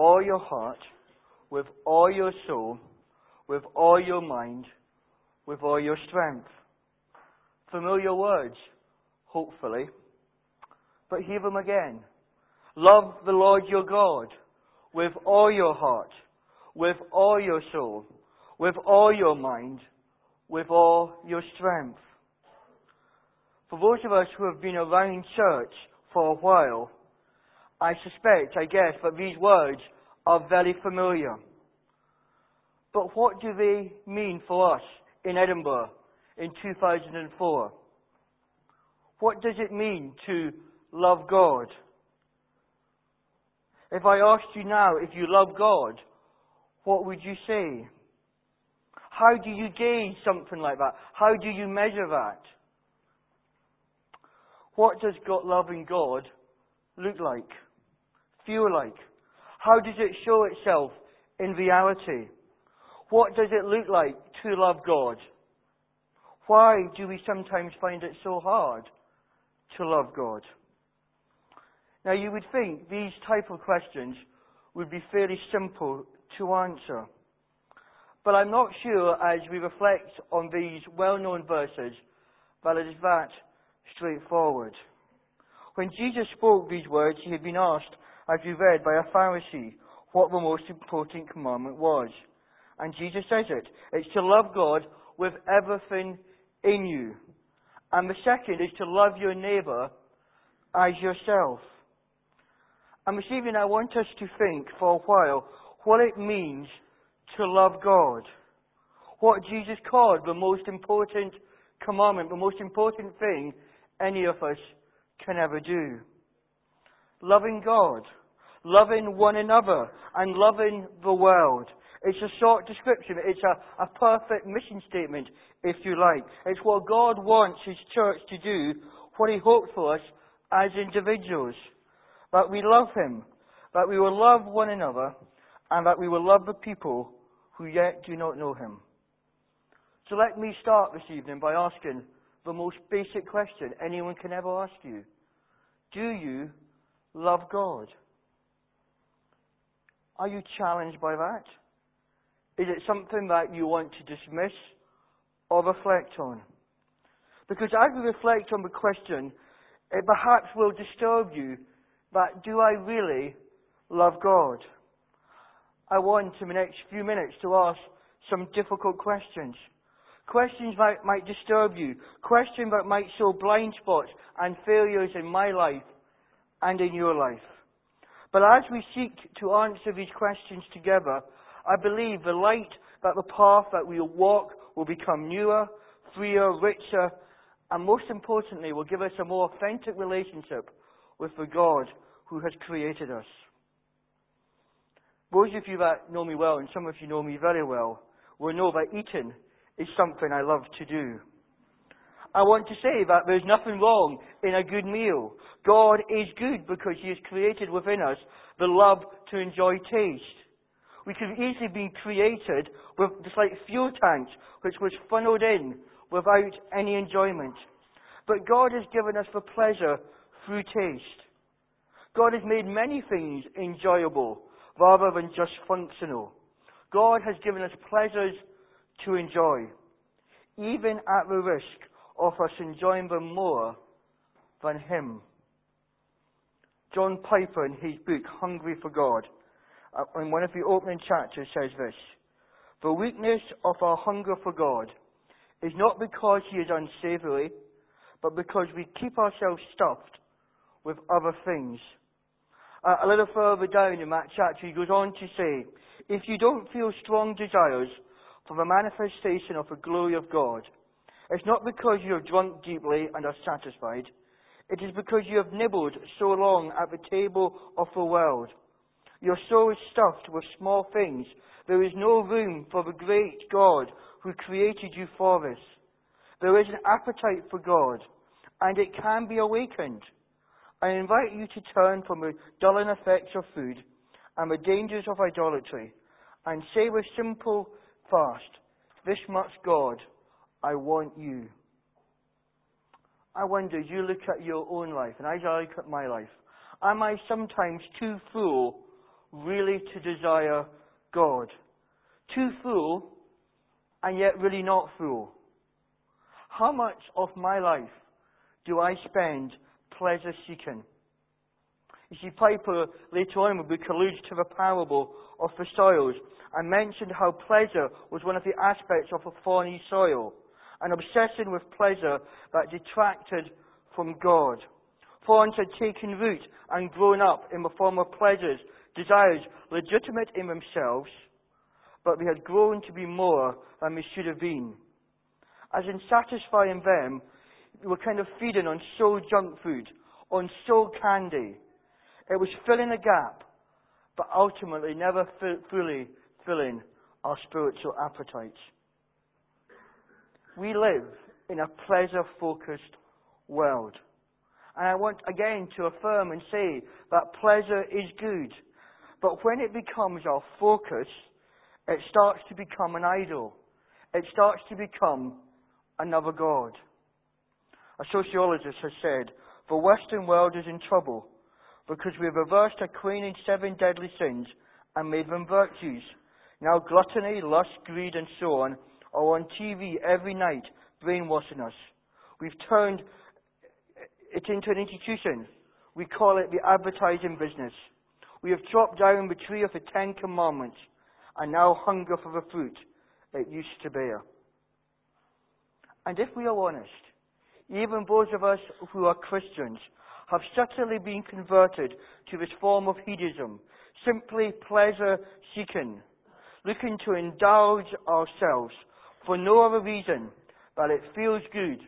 all your heart, with all your soul, with all your mind, with all your strength. Familiar words, hopefully. But hear them again. Love the Lord your God with all your heart, with all your soul, with all your mind, with all your strength. For those of us who have been around church for a while, I suspect, I guess, that these words are very familiar. But what do they mean for us in Edinburgh in 2004? What does it mean to love God? If I asked you now if you love God, what would you say? How do you gauge something like that? How do you measure that? What does God, loving God look like? Feel like? How does it show itself in reality? What does it look like to love God? Why do we sometimes find it so hard to love God? Now you would think these type of questions would be fairly simple to answer. But I'm not sure as we reflect on these well-known verses that it is that straightforward. When Jesus spoke these words, he had been asked, as we read, by a Pharisee what the most important commandment was. And Jesus says it. It's to love God with everything in you. And the second is to love your neighbour as yourself. And this evening I want us to think for a while what it means to love God. What Jesus called the most important commandment, the most important thing any of us can ever do. Loving God, loving one another, and loving the world. It's a short description. It's a, a perfect mission statement, if you like. It's what God wants His church to do, what He hopes for us as individuals. That we love Him, that we will love one another, and that we will love the people who yet do not know Him. So let me start this evening by asking the most basic question anyone can ever ask you. Do you love God? Are you challenged by that? Is it something that you want to dismiss or reflect on? Because as we reflect on the question, it perhaps will disturb you that do I really love God? I want in the next few minutes to ask some difficult questions. Questions that might disturb you. Questions that might show blind spots and failures in my life and in your life. But as we seek to answer these questions together, I believe the light that the path that we will walk will become newer, freer, richer, and most importantly, will give us a more authentic relationship with the God who has created us. Those of you that know me well, and some of you know me very well, will know that eating is something I love to do. I want to say that there's nothing wrong in a good meal. God is good because He has created within us the love to enjoy taste. We could easily been created with just like fuel tanks, which was funneled in without any enjoyment. But God has given us the pleasure through taste. God has made many things enjoyable rather than just functional. God has given us pleasures to enjoy, even at the risk of us enjoying them more than Him. John Piper, in his book Hungry for God, uh, in one of the opening chapters, says this The weakness of our hunger for God is not because He is unsavory, but because we keep ourselves stuffed with other things. Uh, a little further down in that chapter, he goes on to say, If you don't feel strong desires for the manifestation of the glory of God, it's not because you have drunk deeply and are satisfied. It is because you have nibbled so long at the table of the world. Your soul is stuffed with small things. There is no room for the great God who created you for this. There is an appetite for God, and it can be awakened. I invite you to turn from the dulling effects of food and the dangers of idolatry and say with simple fast, This much God, I want you. I wonder, you look at your own life and I look at my life, am I sometimes too full really to desire God. Too full, and yet really not full. How much of my life do I spend pleasure seeking? You see, Piper later on in the book alludes to the parable of the soils and mentioned how pleasure was one of the aspects of a thorny soil, an obsession with pleasure that detracted from God. Thorns had taken root and grown up in the form of pleasures, desires legitimate in themselves, but they had grown to be more than they should have been. As in satisfying them, they were kind of feeding on soul junk food, on soul candy. It was filling a gap, but ultimately never fully filling our spiritual appetites. We live in a pleasure focused world. And I want again to affirm and say that pleasure is good. But when it becomes our focus, it starts to become an idol. It starts to become another God. A sociologist has said, the Western world is in trouble because we have reversed our Queen's seven deadly sins and made them virtues. Now gluttony, lust, greed and so on are on TV every night brainwashing us. We've turned it into an institution. We call it the advertising business. We have chopped down the tree of the Ten Commandments and now hunger for the fruit it used to bear. And if we are honest, even those of us who are Christians have subtly been converted to this form of hedonism, simply pleasure seeking, looking to indulge ourselves for no other reason but it feels good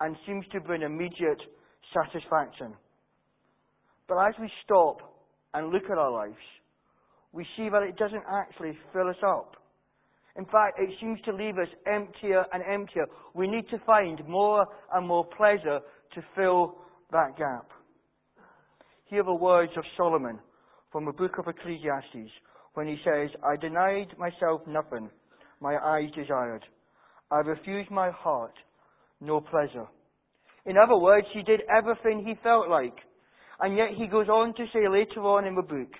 and seems to bring immediate satisfaction. But as we stop and look at our lives, we see that it doesn't actually fill us up. In fact, it seems to leave us emptier and emptier. We need to find more and more pleasure to fill that gap. Hear the words of Solomon from the book of Ecclesiastes when he says, I denied myself nothing my eyes desired. I refused my heart no pleasure. In other words, he did everything he felt like. And yet he goes on to say later on in the book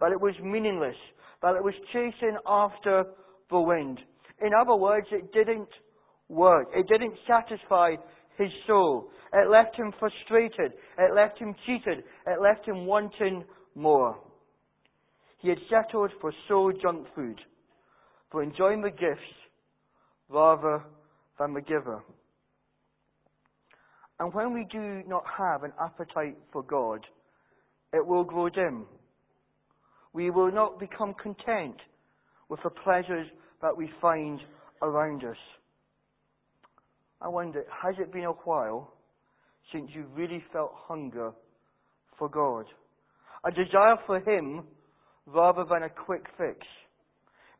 that it was meaningless, that it was chasing after the wind. In other words, it didn't work. It didn't satisfy his soul. It left him frustrated. It left him cheated. It left him wanting more. He had settled for soul junk food, for enjoying the gifts rather than the giver. And when we do not have an appetite for God, it will grow dim. We will not become content with the pleasures that we find around us. I wonder, has it been a while since you really felt hunger for God? A desire for Him rather than a quick fix.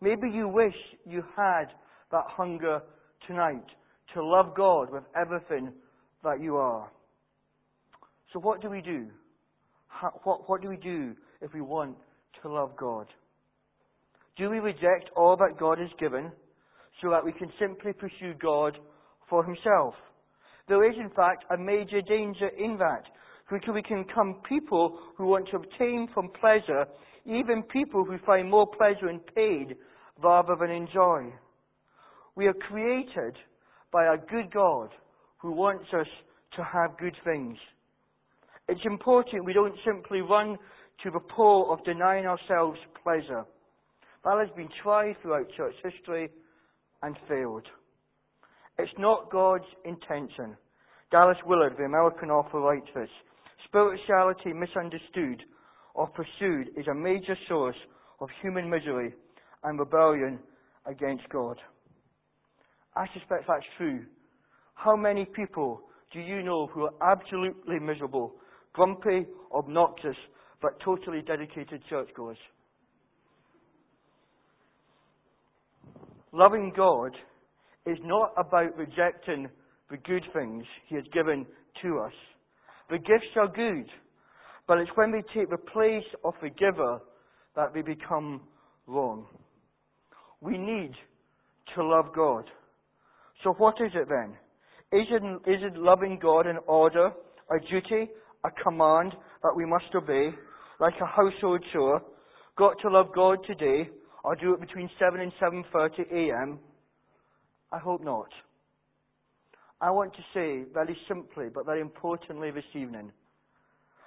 Maybe you wish you had that hunger tonight to love God with everything that you are. So, what do we do? What, what do we do if we want to love God? Do we reject all that God has given so that we can simply pursue God for Himself? There is, in fact, a major danger in that. Because we can become people who want to obtain from pleasure, even people who find more pleasure in paid rather than in joy. We are created by a good God who wants us to have good things. It's important we don't simply run to the pole of denying ourselves pleasure. That has been tried throughout church history and failed. It's not God's intention. Dallas Willard, the American author, writes this Spirituality misunderstood or pursued is a major source of human misery and rebellion against God. I suspect that's true how many people do you know who are absolutely miserable, grumpy, obnoxious, but totally dedicated churchgoers? Loving God is not about rejecting the good things He has given to us. The gifts are good, but it's when we take the place of the giver that they become wrong. We need to love God. So what is it then? Is it, is it loving God an order, a duty, a command that we must obey, like a household chore? got to love God today, or do it between 7 and 7.30 a.m.? I hope not. I want to say very simply, but very importantly this evening,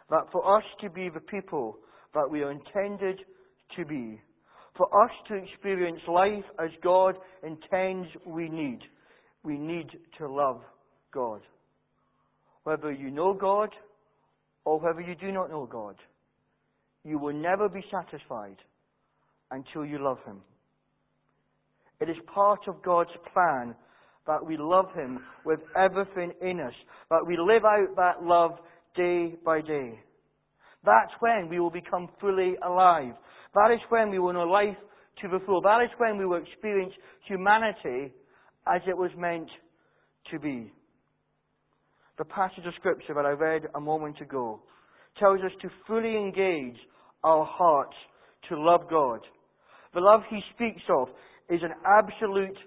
that for us to be the people that we are intended to be, for us to experience life as God intends we need, we need to love God. Whether you know God or whether you do not know God, you will never be satisfied until you love Him. It is part of God's plan that we love Him with everything in us, that we live out that love day by day. That's when we will become fully alive. That is when we will know life to the full. That is when we will experience humanity as it was meant to be. The passage of Scripture that I read a moment ago tells us to fully engage our hearts to love God. The love he speaks of is an absolute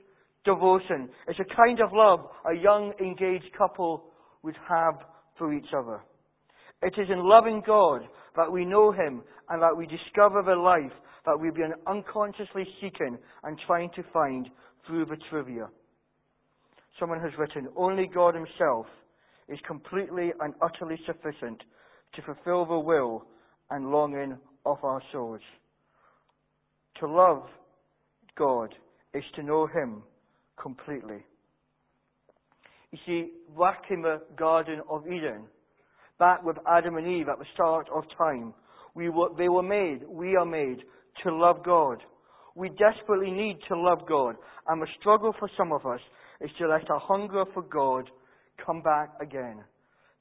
devotion. It's a kind of love a young engaged couple would have for each other. It is in loving God that we know Him and that we discover the life that we've been unconsciously seeking and trying to find through the trivia. Someone has written, Only God Himself is completely and utterly sufficient to fulfill the will and longing of our souls. To love God is to know Him completely. You see, back in the Garden of Eden, back with Adam and Eve at the start of time, we were, they were made, we are made to love God. We desperately need to love God. And the struggle for some of us is to let our hunger for God come back again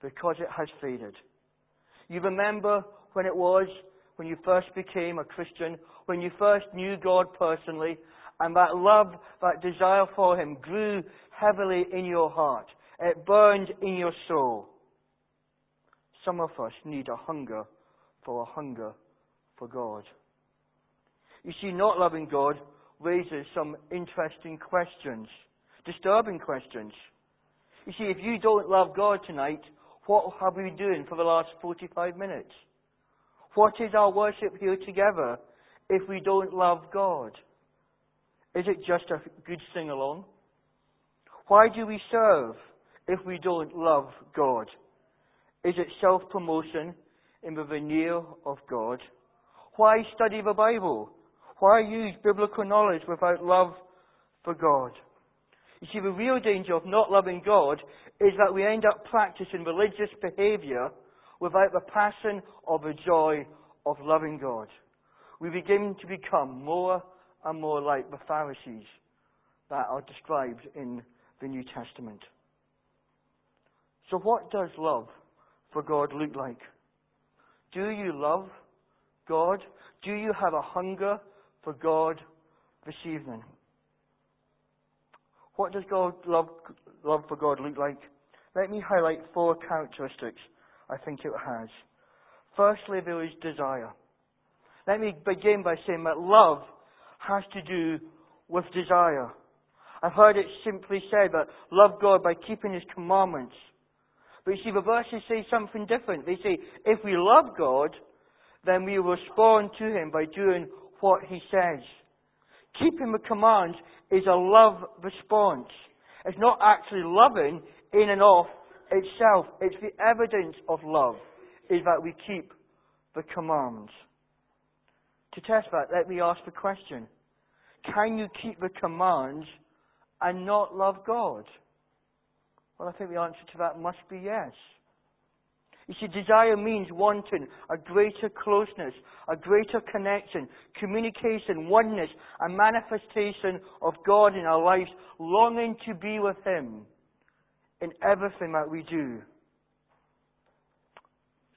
because it has faded. You remember when it was when you first became a Christian, when you first knew God personally, and that love, that desire for Him grew heavily in your heart. It burned in your soul. Some of us need a hunger for a hunger for God. You see, not loving God raises some interesting questions, disturbing questions. You see, if you don't love God tonight, what have we been doing for the last 45 minutes? What is our worship here together if we don't love God? Is it just a good sing along? Why do we serve if we don't love God? Is it self promotion in the veneer of God? Why study the Bible? Why use biblical knowledge without love for God? You see, the real danger of not loving God is that we end up practicing religious behavior without the passion or the joy of loving God. We begin to become more and more like the Pharisees that are described in the New Testament. So, what does love for God look like? Do you love God? Do you have a hunger for God this evening? What does God love, love for God look like? Let me highlight four characteristics I think it has. Firstly, there is desire. Let me begin by saying that love has to do with desire. I've heard it simply said that love God by keeping His commandments. But you see, the verses say something different. They say, if we love God, then we respond to Him by doing what He says. Keeping the commands is a love response. It's not actually loving in and of itself. It's the evidence of love is that we keep the commands. To test that, let me ask the question Can you keep the commands and not love God? Well, I think the answer to that must be yes. You see, desire means wanting a greater closeness, a greater connection, communication, oneness, a manifestation of God in our lives, longing to be with Him in everything that we do.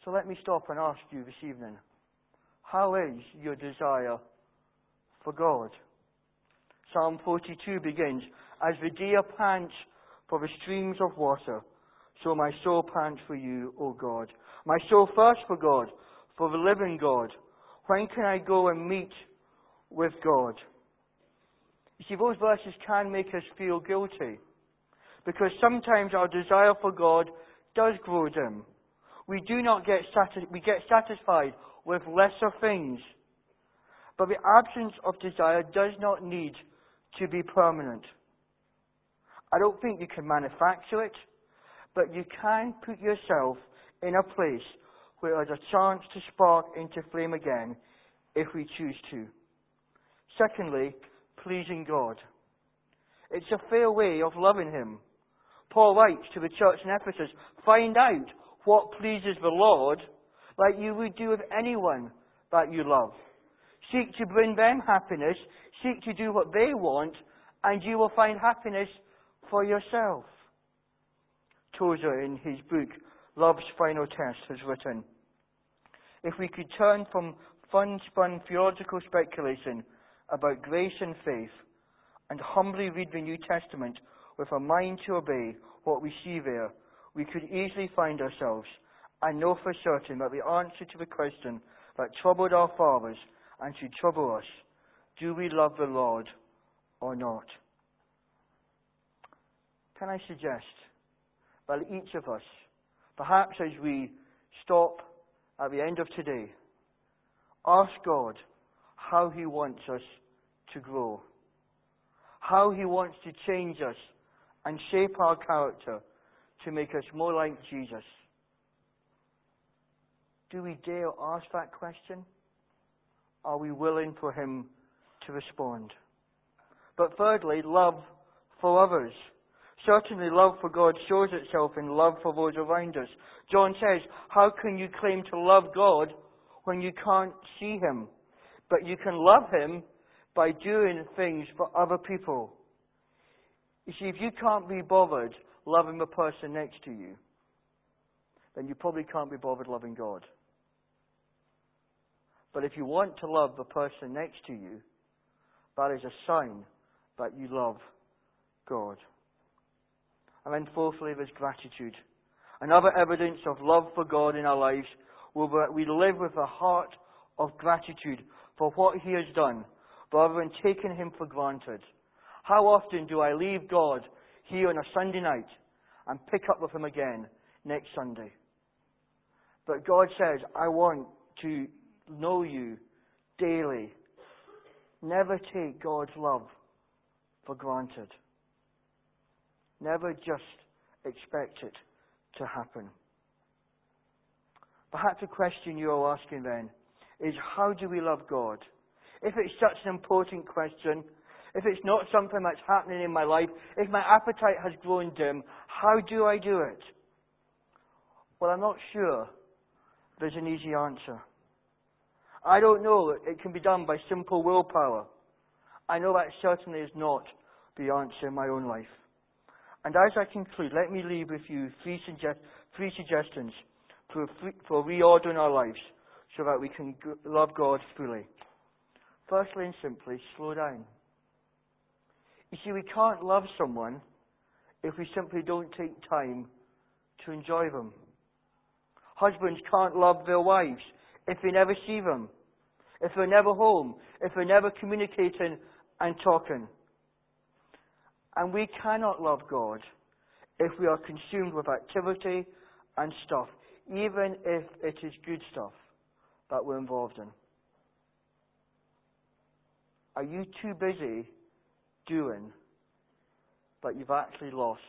So let me stop and ask you this evening how is your desire for God? Psalm 42 begins As the deer pants for the streams of water, so my soul pants for you, O God. My soul thirsts for God, for the living God. When can I go and meet with God? You see, those verses can make us feel guilty. Because sometimes our desire for God does grow dim. We do not get satis- we get satisfied with lesser things. But the absence of desire does not need to be permanent. I don't think you can manufacture it, but you can put yourself in a place where there's a chance to spark into flame again if we choose to. Secondly, pleasing God. It's a fair way of loving Him. Paul writes to the church in Ephesus, find out what pleases the Lord like you would do with anyone that you love. Seek to bring them happiness, seek to do what they want, and you will find happiness for yourself. Tozer, in his book, Love's Final Test, has written, If we could turn from fun-spun theological speculation about grace and faith and humbly read the New Testament with a mind to obey what we see there, we could easily find ourselves and know for certain that the answer to the question that troubled our fathers and should trouble us, do we love the Lord or not? Can I suggest that each of us, perhaps as we stop at the end of today, ask God how He wants us to grow, how He wants to change us and shape our character to make us more like Jesus. Do we dare ask that question? Are we willing for Him to respond? But thirdly, love for others. Certainly, love for God shows itself in love for those around us. John says, How can you claim to love God when you can't see Him? But you can love Him by doing things for other people. You see, if you can't be bothered loving the person next to you, then you probably can't be bothered loving God. But if you want to love the person next to you, that is a sign that you love God. And then fourthly, there's gratitude. Another evidence of love for God in our lives will be that we live with a heart of gratitude for what He has done, rather than taking Him for granted. How often do I leave God here on a Sunday night and pick up with Him again next Sunday? But God says, I want to know you daily. Never take God's love for granted. Never just expect it to happen. Perhaps the question you are asking then is how do we love God? If it's such an important question, if it's not something that's happening in my life, if my appetite has grown dim, how do I do it? Well, I'm not sure there's an easy answer. I don't know it can be done by simple willpower. I know that certainly is not the answer in my own life. And as I conclude, let me leave with you three, suggest- three suggestions for, for reordering our lives so that we can g- love God fully. Firstly and simply, slow down. You see, we can't love someone if we simply don't take time to enjoy them. Husbands can't love their wives if they never see them, if they're never home, if they're never communicating and talking. And we cannot love God if we are consumed with activity and stuff, even if it is good stuff that we're involved in. Are you too busy doing but you've actually lost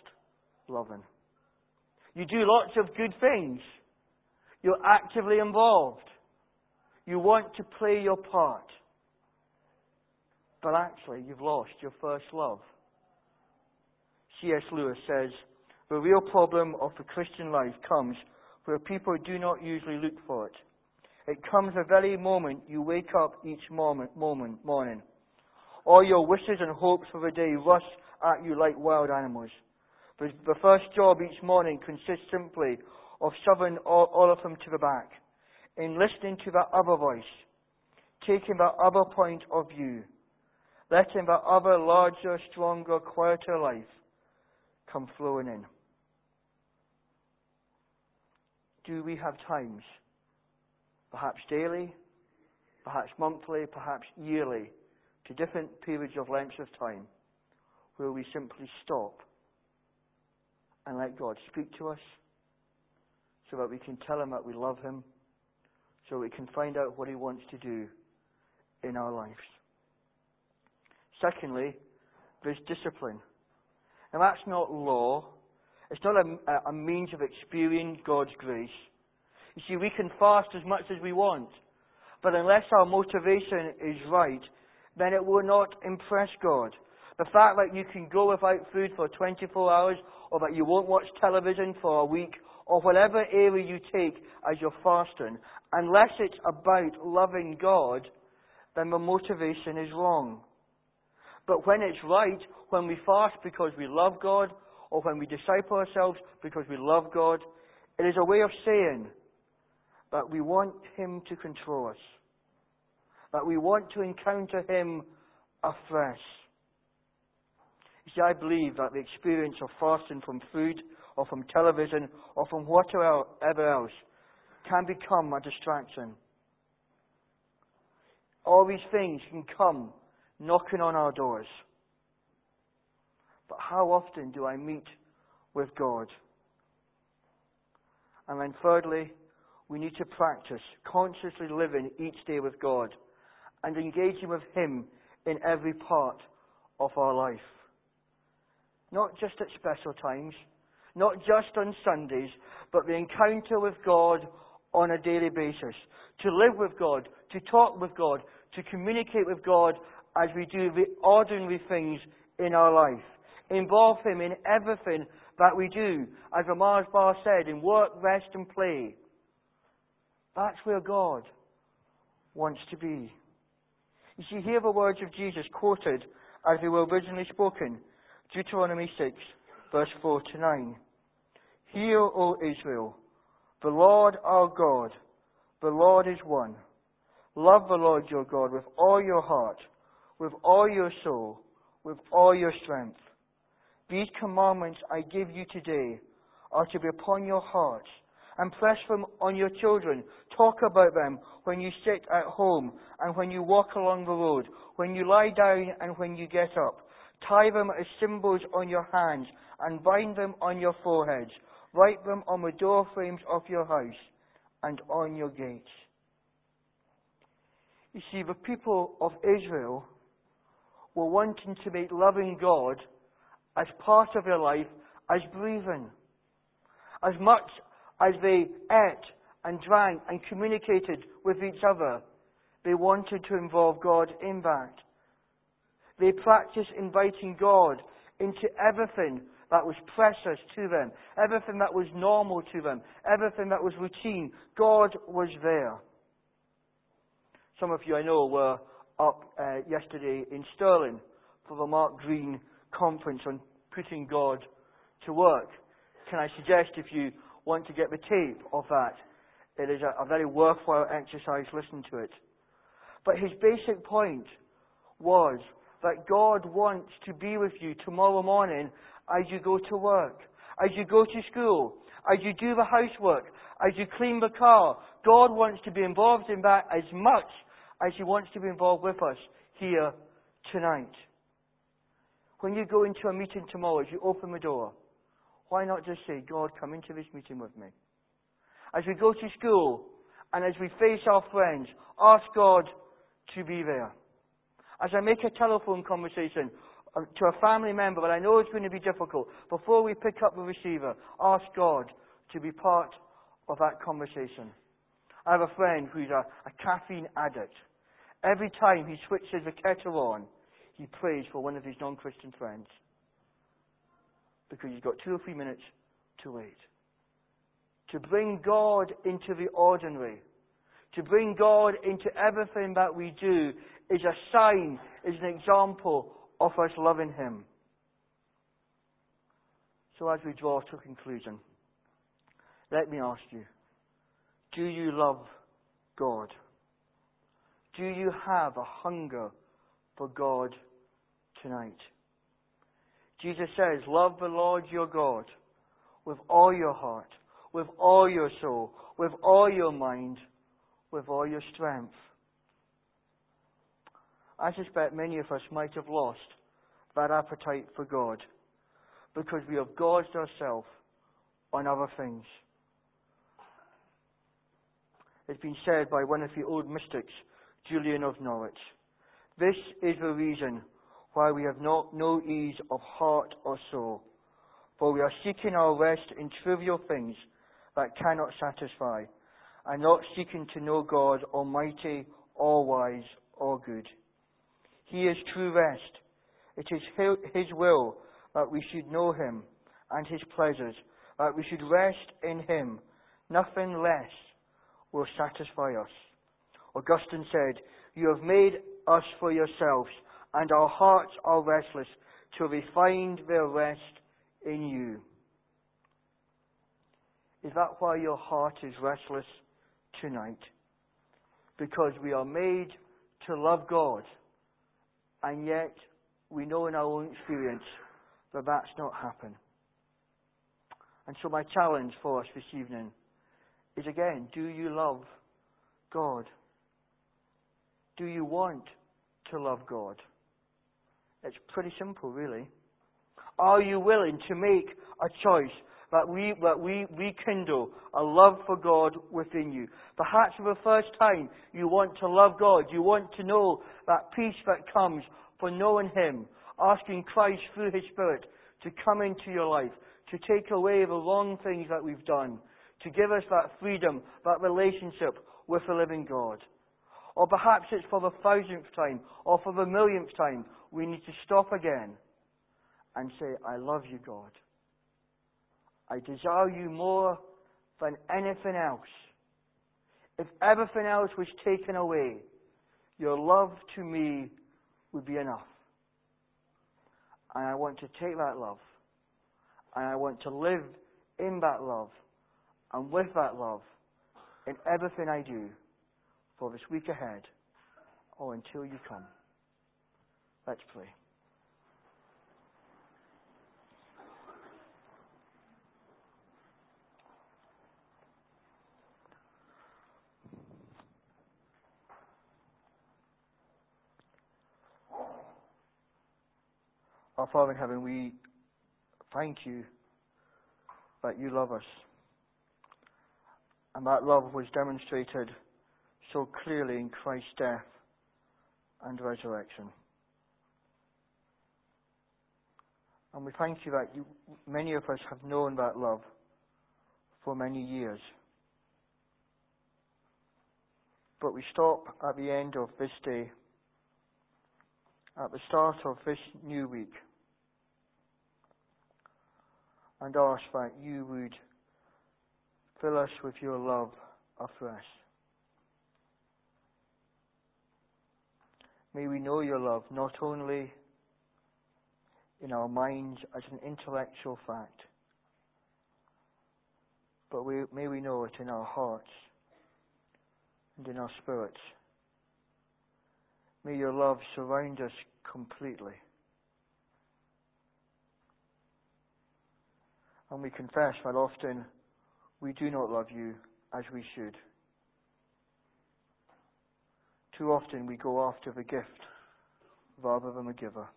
loving? You do lots of good things. You're actively involved. You want to play your part. But actually, you've lost your first love. C.S. Lewis says, the real problem of the Christian life comes where people do not usually look for it. It comes the very moment you wake up each moment, moment, morning. All your wishes and hopes for the day rush at you like wild animals. The, the first job each morning consists simply of shoving all, all of them to the back, in listening to that other voice, taking that other point of view, letting that other larger, stronger, quieter life come flowing in. Do we have times, perhaps daily, perhaps monthly, perhaps yearly, to different periods of lengths of time, where we simply stop and let God speak to us so that we can tell Him that we love Him, so we can find out what He wants to do in our lives. Secondly, there's discipline. And that's not law. It's not a, a means of experiencing God's grace. You see, we can fast as much as we want, but unless our motivation is right, then it will not impress God. The fact that you can go without food for 24 hours, or that you won't watch television for a week, or whatever area you take as your fasting, unless it's about loving God, then the motivation is wrong. But when it's right, when we fast because we love God, or when we disciple ourselves because we love God, it is a way of saying that we want Him to control us, that we want to encounter Him afresh. You see, I believe that the experience of fasting from food or from television or from whatever else can become a distraction. All these things can come knocking on our doors. But how often do I meet with God? And then thirdly, we need to practice consciously living each day with God and engaging with Him in every part of our life. Not just at special times, not just on Sundays, but the encounter with God on a daily basis. To live with God, to talk with God, to communicate with God as we do the ordinary things in our life. Involve Him in everything that we do, as a Mars Bar said, in work, rest, and play. That's where God wants to be. You see, hear the words of Jesus quoted as they were originally spoken. Deuteronomy 6, verse 4 to 9. Hear, O Israel, the Lord our God, the Lord is one. Love the Lord your God with all your heart, with all your soul, with all your strength. These commandments I give you today are to be upon your hearts, and press them on your children. Talk about them when you sit at home and when you walk along the road, when you lie down and when you get up. Tie them as symbols on your hands and bind them on your foreheads. Write them on the door frames of your house and on your gates. You see, the people of Israel were wanting to make loving God as part of their life as breathing. As much as they ate and drank and communicated with each other, they wanted to involve God in that. They practiced inviting God into everything that was precious to them, everything that was normal to them, everything that was routine. God was there. Some of you I know were up uh, yesterday in Stirling for the Mark Greene conference on putting God to work. Can I suggest if you want to get the tape of that, it is a, a very worthwhile exercise. Listen to it. But his basic point was that God wants to be with you tomorrow morning as you go to work, as you go to school, as you do the housework, as you clean the car. God wants to be involved in that as much as He wants to be involved with us here tonight. When you go into a meeting tomorrow, as you open the door, why not just say, God, come into this meeting with me? As we go to school and as we face our friends, ask God to be there. As I make a telephone conversation uh, to a family member that I know is going to be difficult, before we pick up the receiver, ask God to be part of that conversation. I have a friend who's a, a caffeine addict. Every time he switches the kettle on, he prays for one of his non Christian friends. Because he's got two or three minutes to wait. To bring God into the ordinary, to bring God into everything that we do, is a sign, is an example of us loving Him. So as we draw to a conclusion, let me ask you, do you love God? Do you have a hunger for God tonight? Jesus says, Love the Lord your God with all your heart, with all your soul, with all your mind, with all your strength. I suspect many of us might have lost that appetite for God because we have gorged ourselves on other things. It's been said by one of the old mystics, Julian of Norwich. This is the reason why we have not, no ease of heart or soul, for we are seeking our rest in trivial things that cannot satisfy, and not seeking to know God Almighty, all wise, all good. He is true rest. It is His will that we should know Him and His pleasures, that we should rest in Him. Nothing less will satisfy us. Augustine said, You have made us for yourselves, and our hearts are restless till they find their rest in you. Is that why your heart is restless tonight? Because we are made to love God, and yet we know in our own experience that that's not happened. And so my challenge for us this evening is again, do you love God? Do you want to love God? It's pretty simple, really. Are you willing to make a choice that we, that we rekindle a love for God within you? Perhaps for the first time you want to love God. You want to know that peace that comes for knowing Him, asking Christ through His Spirit to come into your life, to take away the wrong things that we've done, to give us that freedom, that relationship with the living God. Or perhaps it's for the thousandth time or for the millionth time. We need to stop again and say, I love you, God. I desire you more than anything else. If everything else was taken away, your love to me would be enough. And I want to take that love and I want to live in that love and with that love in everything I do for this week ahead or until you come. Let's pray. Our Father in heaven, we thank you that you love us. And that love was demonstrated so clearly in Christ's death and resurrection. And we thank you that you, many of us have known that love for many years. But we stop at the end of this day, at the start of this new week and ask that you would fill us with your love afresh. May we know your love not only in our minds as an intellectual fact, but we, may we know it in our hearts and in our spirits. May your love surround us completely. And we confess that often we do not love you as we should. Too often we go after the gift rather than the giver.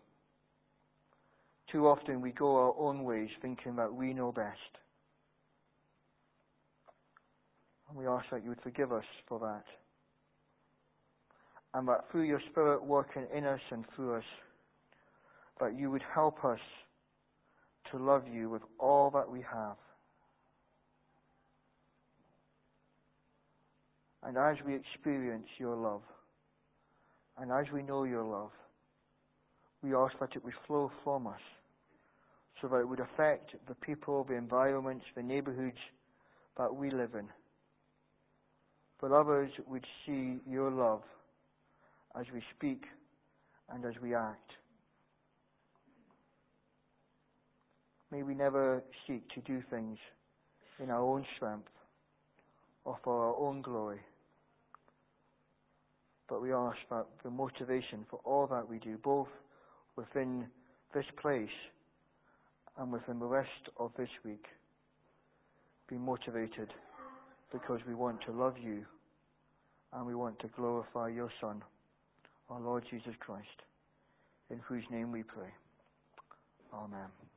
Too often we go our own ways thinking that we know best. And we ask that you would forgive us for that. And that through your Spirit working in us and through us, that you would help us to love you with all that we have. And as we experience your love, and as we know your love, we ask that it would flow from us so that it would affect the people, the environments, the neighborhoods that we live in. But others would see your love as we speak and as we act. May we never seek to do things in our own strength or for our own glory. But we ask that the motivation for all that we do, both within this place and within the rest of this week, be motivated because we want to love you and we want to glorify your Son, our Lord Jesus Christ, in whose name we pray. Amen.